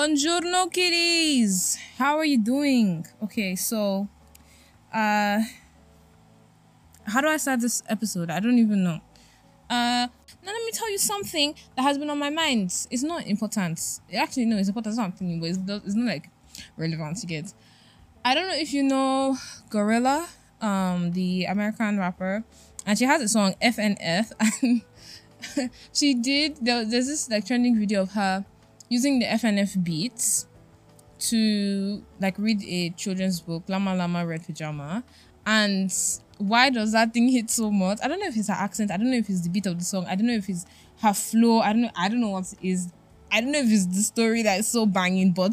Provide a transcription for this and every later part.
Buongiorno, kiddies. How are you doing? Okay, so, uh, how do I start this episode? I don't even know. Uh, now let me tell you something that has been on my mind. It's not important. Actually, no, it's important. It's not something, but it's, it's not like relevant to get. I don't know if you know GloRilla, um, the American rapper, and she has a song FNF, and she did. There, there's this like trending video of her using the FNF beats to like read a children's book, Llama Llama Red Pajama. And why does that thing hit so much? I don't know if it's her accent, I don't know if it's the beat of the song, I don't know if it's her flow, I don't know, I don't know what is. I don't know if it's the story that is so banging, but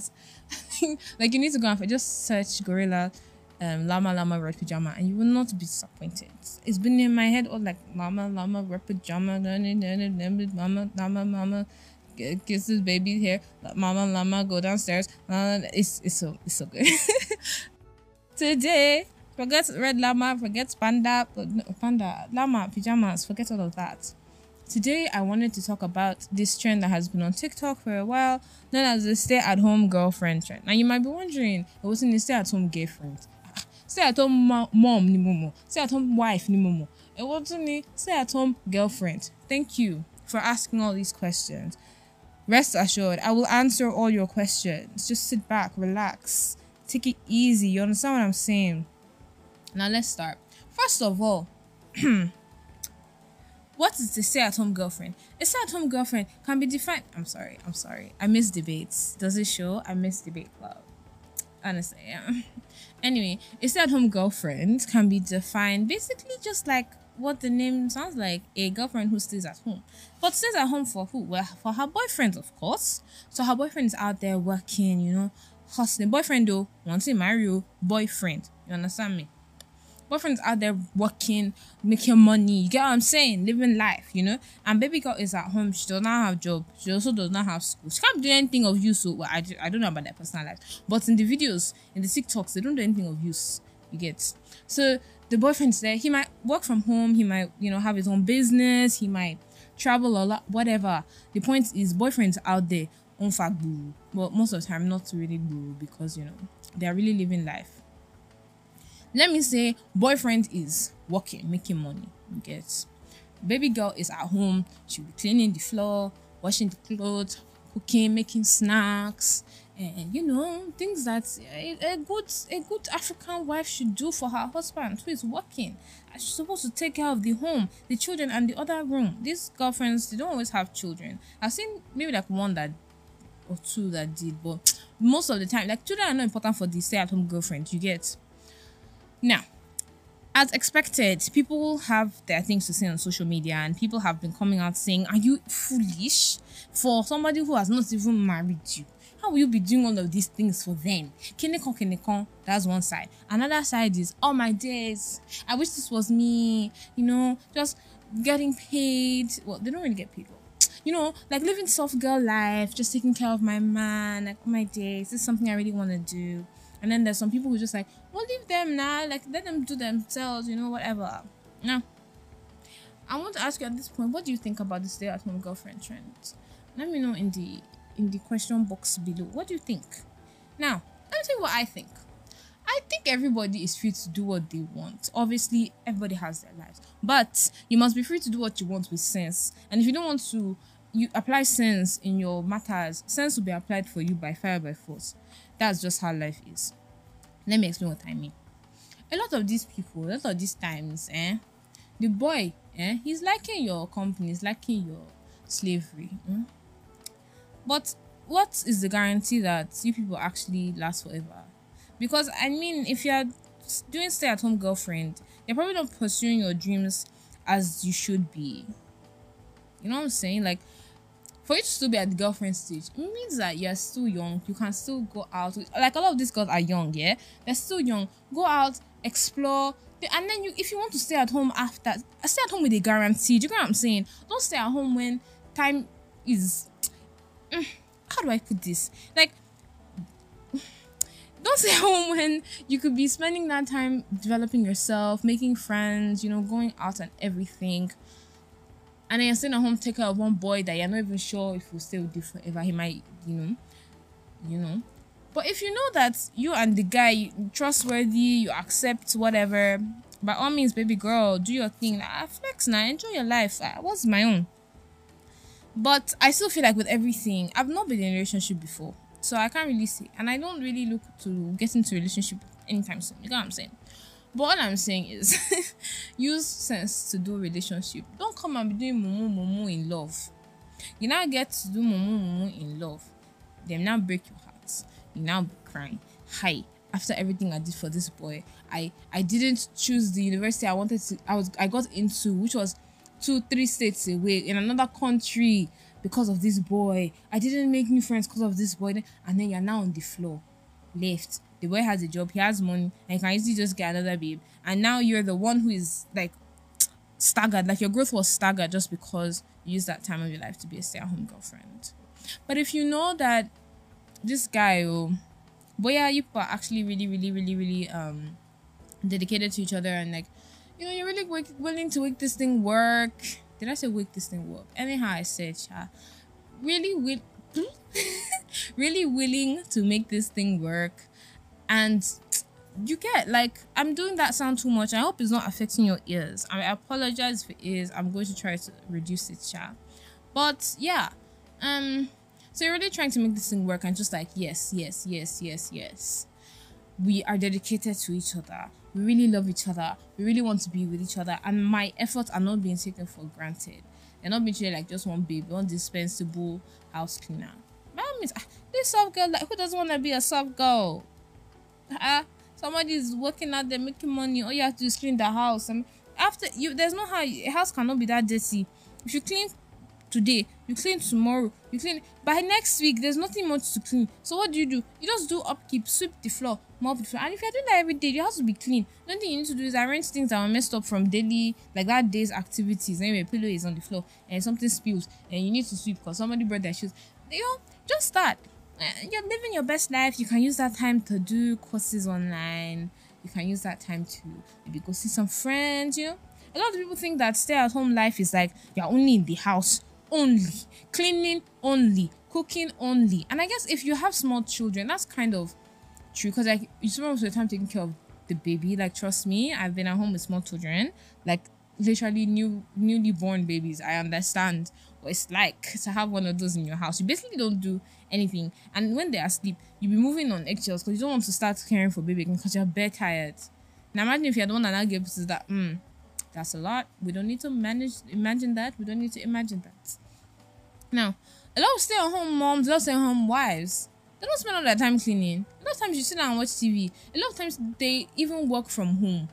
like you need to go and just search GloRilla um, Llama Llama Red Pajama and you will not be disappointed. It's been in my head all like Llama Llama Red Pajama, Mama Llama Mama kisses baby hair. Mama llama go downstairs. It's it's so it's so good. Today, forget red llama, forget panda, panda llama pajamas. Forget all of that. Today, I wanted to talk about this trend that has been on TikTok for a while, known as the stay-at-home girlfriend trend. Now, you might be wondering, it wasn't a stay-at-home girlfriend. Stay-at-home mom ni momo. Stay-at-home wife ni momo. It wasn't a stay-at-home girlfriend. Thank you for asking all these questions. Rest assured, I will answer all your questions. Just sit back, relax, take it easy. You understand what I'm saying? Now let's start. First of all, what is the stay at home girlfriend? A stay at home girlfriend can be defined. I'm sorry, I'm sorry. I miss debates. Does it show? I miss debate club. Honestly, yeah. Anyway, a stay at home girlfriend can be defined basically just like what the name sounds like a girlfriend who stays at home. But stays at home for who? Well, for her boyfriend, of course. So her boyfriend is out there working, you know, hustling. Boyfriend, though, once to marry you, boyfriend. You understand me? Boyfriend's out there working, making money. You get what I'm saying? Living life, you know? And baby girl is at home. She does not have job. She also does not have school. She can't do anything of use. So well, I, I don't know about their personal life. But in the videos, in the TikToks, they don't do anything of use. You get? So the boyfriend's there. He might work from home. He might, you know, have his own business. He might travel a lot, whatever. The point is, boyfriends out there on fact. Well, most of the time, not really boo because you know they are really living life. Let me say, boyfriend is working, making money. You get. Baby girl is at home. She'll be cleaning the floor, washing the clothes, cooking, making snacks, and you know things that a, a, good a good African wife should do for her husband who is working. She's supposed to take care of the home, the children, and the other room. These girlfriends they don't always have children. I've seen maybe like one that or two that did, but most of the time, like children are not important for the stay-at-home girlfriend. You get now. As expected, people have their things to say on social media, and people have been coming out saying, Are you foolish for somebody who has not even married you? How will you be doing all of these things for them? Kinekon, kinekon, that's one side. Another side is, oh my days, I wish this was me, you know, just getting paid. Well, they don't really get paid. You know, like living soft girl life, just taking care of my man, like oh my days, this is something I really want to do. And then there's some people who just like, well, leave them now, like let them do themselves, you know, whatever. Now, I want to ask you at this point, what do you think about the stay at home girlfriend trend? Let me know in the in the question box below. What do you think? Now, let me tell you what I think. I think everybody is free to do what they want. Obviously, everybody has their lives, but you must be free to do what you want with sense. And if you don't want to, you apply sense in your matters. Sense will be applied for you by fire by force. That's just how life is. Let me explain what I mean. A lot of these people, a lot of these times, eh, the boy, eh, he's liking your company, he's liking your slavery. Eh? But what is the guarantee that you people actually last forever? Because I mean, if you're doing stay at home girlfriend, you're probably not pursuing your dreams as you should be. You know what I'm saying? Like, for you to still be at the girlfriend stage, it means that you're still young. You can still go out. Like, a lot of these girls are young, yeah? They're still young. Go out, explore. And then you, if you want to stay at home after, stay at home with a guarantee. Do you know what I'm saying? Don't stay at home when time is how do I put this? Like, don't stay home when you could be spending that time developing yourself, making friends, you know, going out and everything. And then you're staying at home, take care of one boy that you're not even sure if he'll stay with you forever. He might, you know. you know. But if you know that you and the guy trustworthy, you accept whatever, by all means, baby girl, do your thing. Ah, flex now, enjoy your life. Ah, what's my own? But I still feel like with everything, I've not been in a relationship before. So I can't really say. And I don't really look to get into a relationship anytime soon. You know what I'm saying? But all I'm saying is use sense to do relationship. Don't come and be doing mumu mumu in love. You now get to do mumu mumu in love. Them now break your heart. You now be crying. Hi. After everything I did for this boy, I I didn't choose the university I wanted to. I was I got into, which was two, three states away in another country because of this boy. I didn't make new friends because of this boy. And then you're now on the floor, left. The boy has a job, he has money, and can easily just get another babe. And now you're the one who is like staggered, like your growth was staggered just because you used that time of your life to be a stay at home girlfriend. But if you know that this guy, oh, boy, you are actually really, really, really, really um dedicated to each other and like you know, you're really willing to make this thing work. Did I say make this thing work? Anyhow, I said, yeah, really, will, really willing to make this thing work, and you get like I'm doing that sound too much. I hope it's not affecting your ears. I, I apologize it is. I'm going to try to reduce it, chat. But yeah, um, so you're really trying to make this thing work, and just like yes, yes, yes, yes, yes, we are dedicated to each other we really love each other. We really want to be with each other. And my efforts are not being taken for granted. They're not being treated like just one baby, one dispensable house cleaner. That means ah, this soft girl, like who doesn't want to be a soft girl? Uh, somebody is working out there making money. All you have to do is clean the house. And after you, there's no how a house cannot be that dirty. If you clean today, you clean tomorrow, you clean by next week. There's nothing much to clean. So what do you do? You just do upkeep, sweep the floor, mop the floor. And if you're doing that every day, your house will be clean. The only thing you need to do is arrange things that were messed up from daily, like that day's activities. Anyway, pillow is on the floor and something spills and you need to sweep because somebody brought their shoes. You know, just start. Eh, you're living your best life. You can use that time to do courses online. You can use that time to maybe go see some friends. You know, a lot of people think that stay at home life is like you're only in the house only, cleaning only, cooking only. And I guess if you have small children, that's kind of true because like you spend most of the time taking care of the baby. Like trust me, I've been at home with small children, like literally new newly born babies. I understand what it's like to have one of those in your house. You basically don't do anything, and when they're asleep, you be moving on eggshells because you don't want to start caring for baby because you're bare tired. Now imagine if you're the one that now gives that. Mm, that's a lot. We don't need to manage imagine that. We don't need to imagine that. Now, a lot of stay-at-home moms, a lot of stay-at-home wives, they don't spend all their time cleaning. Of times you sit down and watch TV. A lot of times they even work from home.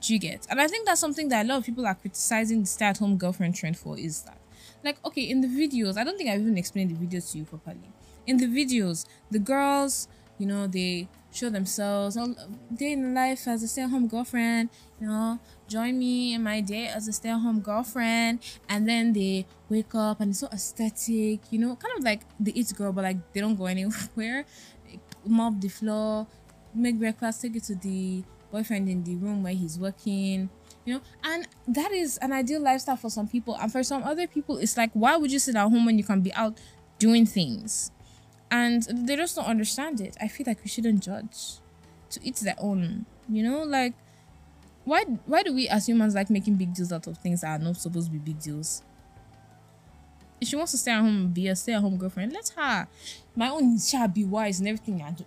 Do you get? And I think that's something that a lot of people are criticizing the stay-at-home girlfriend trend for is that. Like, okay, in the videos, I don't think I've even explained the videos to you properly. In the videos, the girls, you know, they show themselves all day in life as a stay-at-home girlfriend you know join me in my day as a stay-at-home girlfriend and then they wake up and it's so aesthetic you know kind of like the it girl but like they don't go anywhere mop the floor make breakfast take it to the boyfriend in the room where he's working you know and that is an ideal lifestyle for some people and for some other people it's like why would you sit at home when you can be out doing things and they just don't understand it. I feel like we shouldn't judge. To each their own, you know, like why why do we as humans like making big deals out of things that are not supposed to be big deals? If she wants to stay at home and be a stay at home girlfriend, let her. My own shall be wise and everything. I do.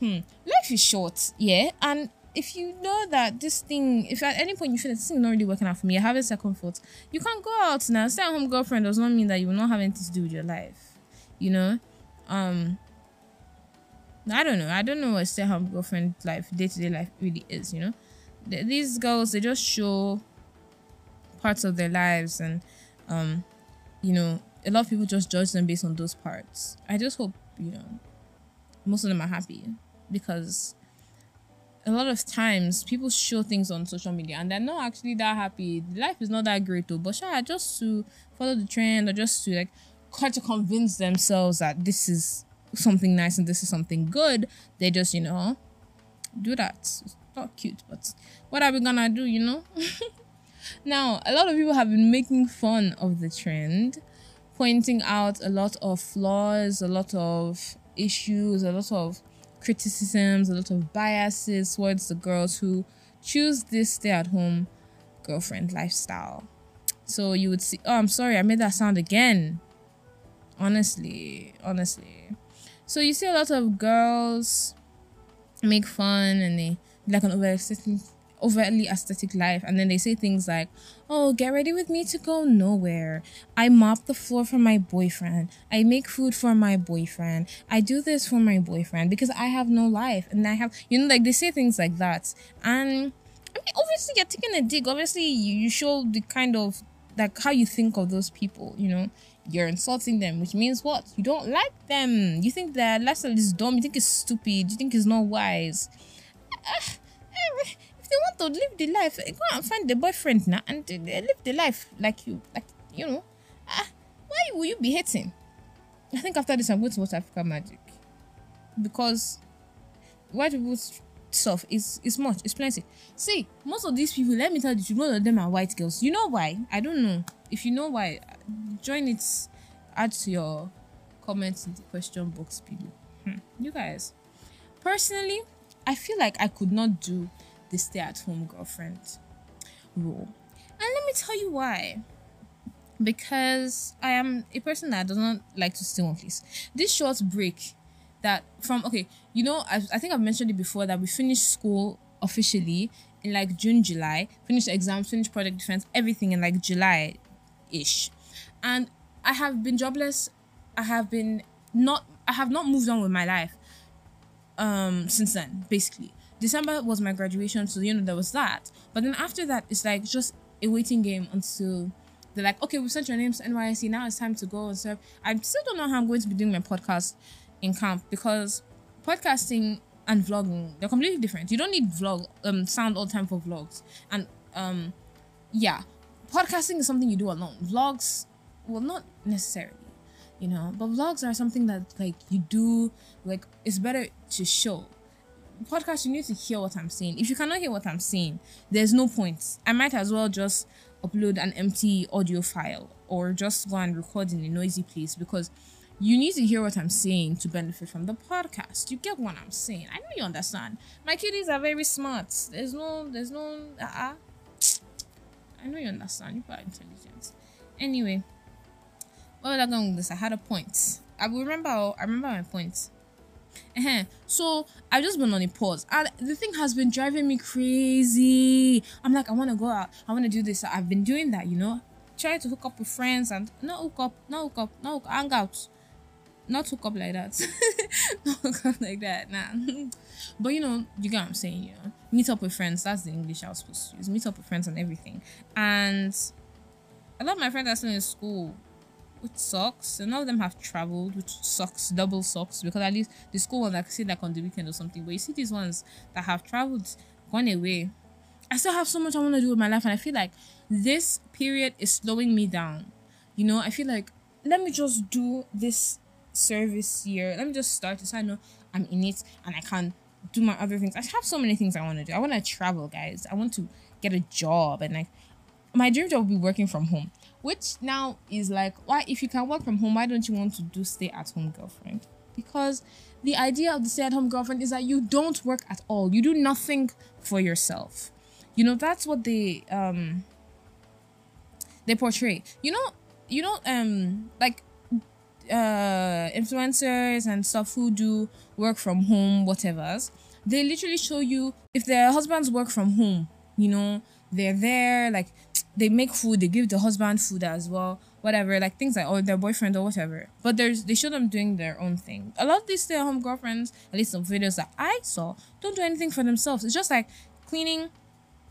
Hmm. Life is short, yeah. And if you know that this thing, if at any point you feel that this thing is not really working out for me, you're having second thoughts, you can't go out now. Stay at home girlfriend does not mean that you will not have anything to do with your life. You know? um I don't know. I don't know what stay at home girlfriend life, day to day life really is, you know? these girls, they just show parts of their lives and, um, you know, a lot of people just judge them based on those parts. I just hope, you know, most of them are happy because a lot of times people show things on social media and they're not actually that happy. Life is not that great though, but sure, just to follow the trend or just to like try to convince themselves that this is something nice and this is something good, they just, you know, do that. It's not cute, but what are we gonna do, you know? now, a lot of people have been making fun of the trend, pointing out a lot of flaws, a lot of issues, a lot of criticisms, a lot of biases towards the girls who choose this stay at home girlfriend lifestyle. So you would see, oh, I'm sorry, I made that sound again. Honestly, honestly. So you see a lot of girls make fun and they like an over overtly aesthetic life and then they say things like oh get ready with me to go nowhere. I mop the floor for my boyfriend. I make food for my boyfriend. I do this for my boyfriend because i have no life and i have you know like they say things like that. And i mean obviously you're taking a dig. Obviously you, you show the kind of like how you think of those people you know? You're insulting them which means what? You don't like them. You think their lifestyle is dumb. You think it's stupid. You think it's not wise. Uh, if they want to live the life, go and find the boyfriend now and live the life like you, like you know. Ah, why will you be hating? I think after this, I'm going to watch Africa Magic because white people's stuff is is much, it's plenty. See, most of these people, let me tell you, most of them are white girls. You know why? I don't know. If you know why, join it. Add to your comments in the question box below. Hmm. You guys, personally, I feel like I could not do the stay at home girlfriend rule. And let me tell you why. Because I am a person that does not like to stay one place. This short break that from okay, you know, I, I think I've mentioned it before that we finished school officially in like June, July, finished exams, finished project defense, everything in like July ish. And I have been jobless. I have been not I have not moved on with my life um since then, basically. December was my graduation, so you know there was that. But then after that, it's like just a waiting game until they're like, okay, we've sent your names to NYSC. Now it's time to go and serve. I still don't know how I'm going to be doing my podcast in camp because podcasting and vlogging they're completely different. You don't need vlog um sound all the time for vlogs, and um yeah, podcasting is something you do alone. Vlogs, well, not necessarily you know but vlogs are something that like you do like it's better to show podcast, you need to hear what I'm saying. If you cannot hear what I'm saying, there's no point. I might as well just upload an empty audio file or just go and record in a noisy place because you need to hear what I'm saying to benefit from the podcast. You get what I'm saying. I know you understand. My kiddies are very smart. There's no, there's no, uh-uh. I know you understand. You are intelligent. Anyway, what was I going with this? I had a point. I remember. I remember my point. Uh-huh. So I've just been on a pause, and the thing has been driving me crazy. I'm like, I want to go out. I want to do this. I've been doing that, you know, trying to hook up with friends and not hook up, not hook up, not hook, hang out, not hook up like that, not hook up like that. Nah. but you know, you get what I'm saying. You know, meet up with friends. That's the English I was supposed to use. Meet up with friends and everything. And a lot of my friends are still in school which sucks. And none of them have traveled, which sucks, double sucks, because at least the school ones I can see like on the weekend or something. But you see these ones that have traveled, gone away. I still have so much I want to do with my life, and I feel like this period is slowing me down. You know, I feel like let me just do this service year. Let me just start so I know I'm in it and I can do my other things. I have so many things I want to do. I want to travel, guys. I want to get a job and like my dream job will be working from home which now is like why if you can work from home why don't you want to do stay at home girlfriend? Because the idea of the stay at home girlfriend is that you don't work at all. You do nothing for yourself. You know that's what they um they portray. You know you know um like uh influencers and stuff who do work from home whatever's they literally show you if their husbands work from home you know they're there like they make food, they give the husband food as well, whatever, like things like or their boyfriend or whatever. But there's they show them doing their own thing. A lot of these stay-at-home girlfriends, at least some videos that I saw, don't do anything for themselves. It's just like cleaning,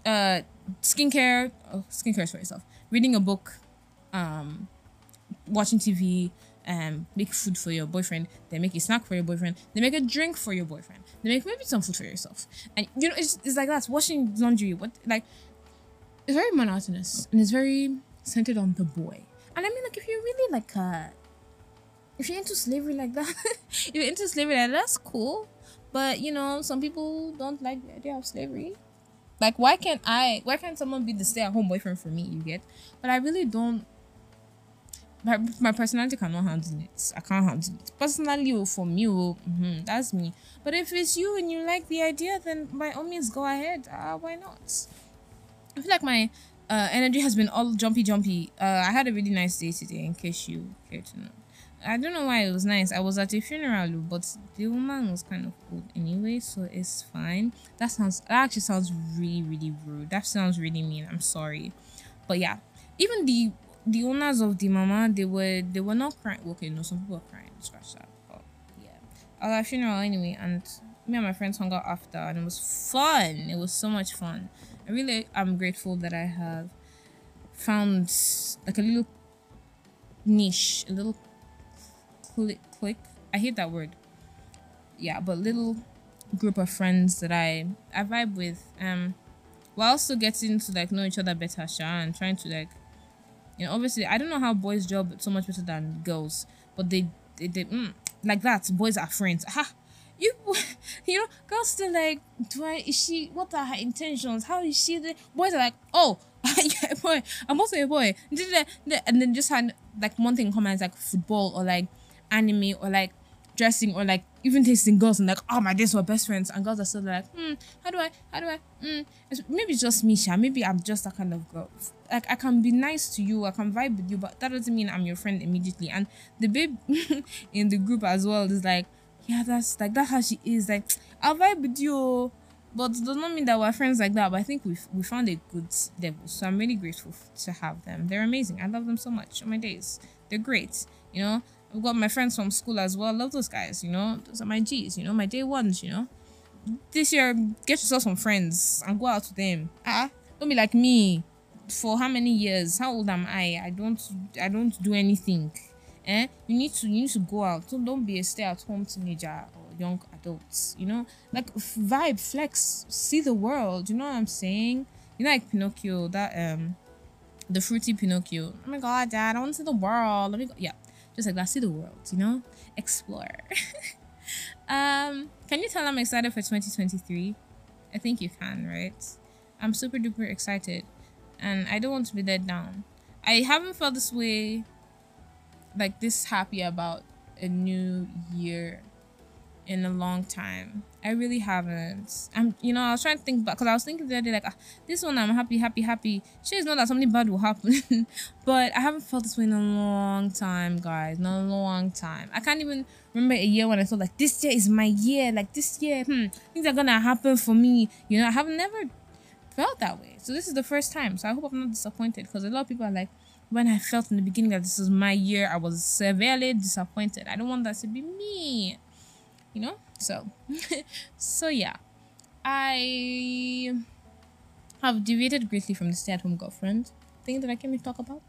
uh, skincare. Oh, skincare is for yourself. Reading a book, um, watching TV, um, make food for your boyfriend. They make a snack for your boyfriend. They make a drink for your boyfriend. They make maybe some food for yourself. And you know, it's, it's like that. Washing laundry. What like it's very monotonous and it's very centered on the boy. And I mean, like, if you're really like, uh, if you're into slavery like that, if you're into slavery, like, that, that's cool. But you know, some people don't like the idea of slavery. Like, why can't I? Why can't someone be the stay-at-home boyfriend for me? You get? But I really don't my, my personality cannot handle it. I can't handle it. Personally, oh, for me, oh, mm-hmm, that's me. But if it's you and you like the idea, then by all means, go ahead. Uh, why not? I feel like my uh, energy has been all jumpy, jumpy. Uh, I had a really nice day today, in case you care to know. I don't know why it was nice. I was at a funeral, but the woman was kind of old anyway, so it's fine. That sounds that actually sounds really, really rude. That sounds really mean. I'm sorry, but yeah, even the the owners of the mama, they were they were not crying. Okay, no, some people were crying. Scratch that. But yeah, I was at a funeral anyway, and me and my friends hung out after, and it was fun. It was so much fun. I really am grateful that I have found like a little niche, a little click click. I hate that word. Yeah, but little group of friends that I I vibe with. Um, while also getting to like know each other better, Sha, and trying to like, you know, obviously I don't know how boys job so much better than girls, but they they, they mm, like that. Boys are friends. Ha. You, you know, girls still like, do I? Is she? What are her intentions? How is she? The boys are like, oh, yeah, boy. I'm also a boy. And then just had like one thing in common is like football or like anime or like dressing or like even tasting girls and like oh my days were best friends and girls are still like hmm how do I how do I hmm maybe it's just me Sha maybe I'm just that kind of girl like I can be nice to you I can vibe with you but that doesn't mean I'm your friend immediately and the babe in the group as well is like yeah that's like that's how she is like I'll vibe with you but does not mean that we're friends like that but I think we we found a good level so I'm really grateful to have them they're amazing I love them so much on my days they're great you know I've got my friends from school as well. I love those guys, you know. Those are my G's, you know, my day ones, you know. This year, get yourself some friends and go out with them. Ah, don't be like me. For how many years? How old am I? I don't I don't do anything. Eh? You need to you need to go out. Don't, don't be a stay-at-home teenager or young adults, you know? Like vibe, flex, see the world, you know what I'm saying? You know like Pinocchio, that um the fruity Pinocchio. Oh my god, dad, I want to see the world. Let me go. Yeah just like that see the world you know explore um can you tell i'm excited for 2023 i think you can right i'm super duper excited and i don't want to be let down i haven't felt this way like this happy about a new year in a long time. I really haven't. I'm, you know, I was trying to think back because I was thinking the other day, like, ah, this one I'm happy, happy, happy. Sure, it's not that something bad will happen, but I haven't felt this way in a long time, guys. Not a long time. I can't even remember a year when I thought like this year is my year. Like this year, hmm, things are gonna happen for me. You know, I have never felt that way. So this is the first time. So I hope I'm not disappointed because a lot of people are like, when I felt in the beginning that this was my year, I was severely disappointed. I don't want that to be me you know? So so yeah. I have deviated greatly from the stay-at-home girlfriend thing that i came to talk about.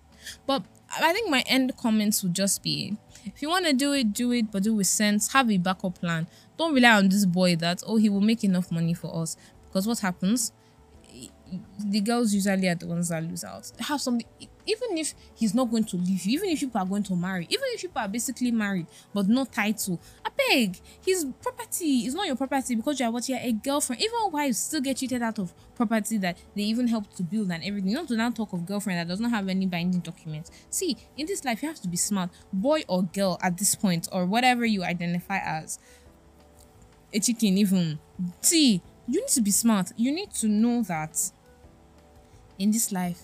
But i think my end comments would just be if you want to do it do it but do it with sense. Have a backup plan. Don't rely on this boy that oh he will make enough money for us. Because what happens the girls usually are the ones that lose out have something even if he's not going to leave you, even if people are going to marry, even if people are basically married but no title, I beg, his property is not your property because you are what you're a girlfriend. Even wives still get cheated out of property that they even helped to build and everything. Not to now talk of girlfriend that does not have any binding documents. See, in this life, you have to be smart, boy or girl at this point, or whatever you identify as. A chicken, even. See, you need to be smart. You need to know that in this life,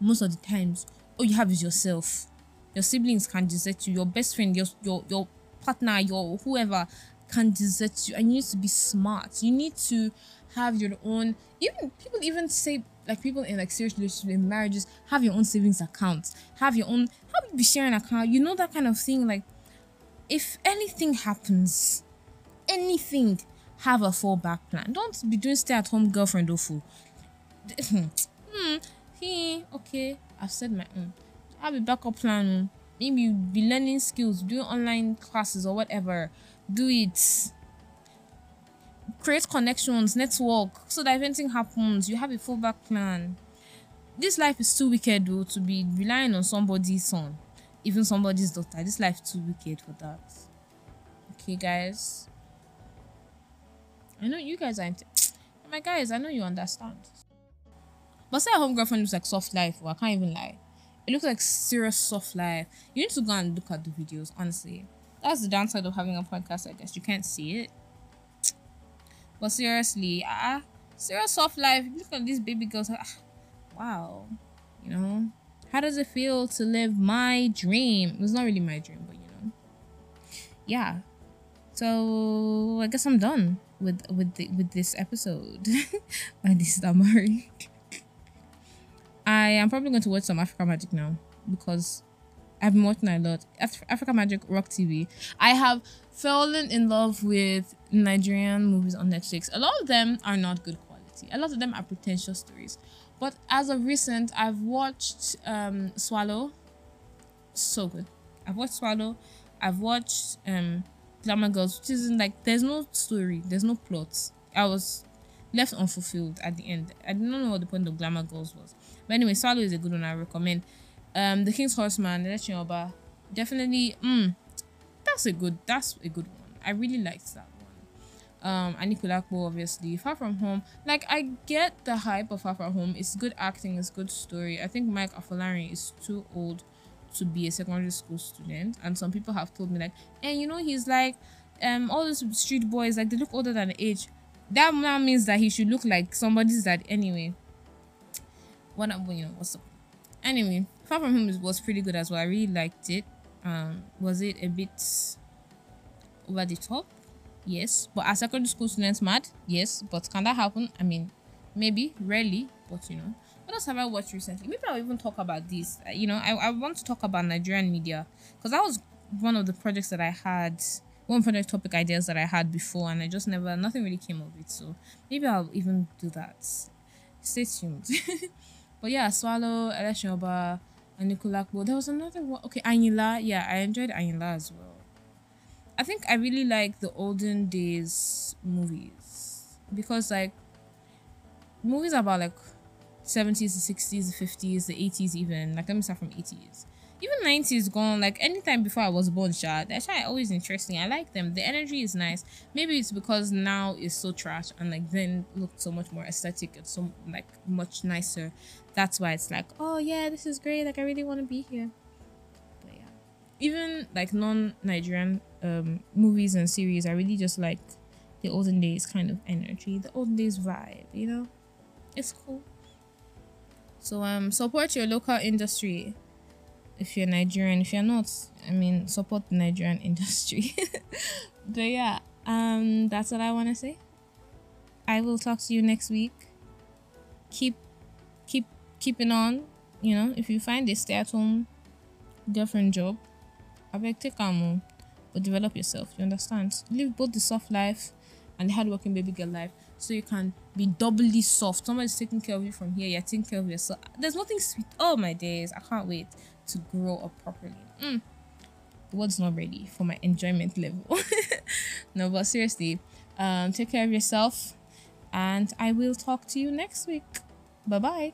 most of the times all you have is yourself. Your siblings can desert you. Your best friend your your, your partner your whoever can desert you. And you need to be smart. You need to have your own even people even say like people in like serious relationships in marriages have your own savings account. Have your own how you be sharing account? You know that kind of thing like if anything happens anything have a fallback plan. Don't be doing stay at home girlfriend or fool hmm Hey, okay, I've said my own. I have a backup plan. Maybe you be learning skills, do online classes or whatever. Do it. Create connections, network, so that if anything happens, you have a fallback plan. This life is too wicked though to be relying on somebody's son, even somebody's daughter. This life too wicked for that. Okay, guys. I know you guys are. My guys, I know you understand. But say a home girlfriend looks like soft life, well, I can't even lie. It looks like serious soft life. You need to go and look at the videos, honestly. That's the downside of having a podcast, I guess. You can't see it. But seriously, ah, uh, serious soft life. Look at these baby girls. Ah, wow. You know, how does it feel to live my dream? It's not really my dream, but you know. Yeah. So I guess I'm done with with the, with this episode by this Damari. I am probably going to watch some Africa Magic now because I've been watching a lot. Af- Africa Magic ROK TV. I have fallen in love with Nigerian movies on Netflix. A lot of them are not good quality. A lot of them are pretentious stories. But as of recent, I've watched um, Swallow. So good. I've watched Swallow. I've watched um, Glamour Girls, which isn't like there's no story, there's no plot. I was left unfulfilled at the end. I didn't know what the point of Glamour Girls was. But anyway, Swallow is a good one. I recommend. Um, The King's Horseman, Oba, definitely. Mm, that's a good. That's a good one. I really liked that one. Um, Anikulapo, obviously. Far From Home. Like I get the hype of Far From Home. It's good acting. It's good story. I think Mike Afolarin is too old to be a secondary school student, and some people have told me like, and you know, he's like, um, all those street boys like they look older than age. That now means that he should look like somebody's dad anyway. What you know, what's up? Anyway, Far From Home was pretty good as well. I really liked it. Um, was it a bit over the top? Yes. But are secondary school students mad? Yes. But can that happen? I mean, maybe, rarely, but you know. What else have I watched recently? Maybe I'll even talk about this. Uh, you know, I, I want to talk about Nigerian media because that was one of the projects that I had, one project topic ideas that I had before, and I just never, nothing really came of it. So maybe I'll even do that. Stay tuned. but yeah, Swallow, Eleshoba, and Anikulapo. There was another one. Okay, Anila. Yeah, I enjoyed Anila as well. I think I really like the olden days movies because like movies about like 70s, the 60s, the 50s, the 80s even. Like let me start from 80s even 90s gone like anytime before i was born shot that's why always interesting. I like them. The energy is nice. Maybe it's because now it's so trash and like then looked so much more aesthetic and so like much nicer. That's why it's like oh yeah this is great. Like i really want to be here. But yeah. Even like non-nigerian um movies and series i really just like the olden days kind of energy the olden days vibe you know? It's cool. So um support your local industry if you're Nigerian. If you're not, I mean, support the Nigerian industry. but yeah, um, that's what I want to say. I will talk to you next week. Keep, keep, keeping on. You know, if you find a stay-at-home girlfriend job, I beg take on, but develop yourself. You understand? Live both the soft life and the hardworking baby girl life so you can be doubly soft. Somebody's taking care of you from here, you're taking care of yourself. There's nothing sweet. Oh my days, I can't wait to grow up properly. Mm. The world's not ready for my enjoyment level. no, but seriously, um, take care of yourself, and I will talk to you next week. Bye bye.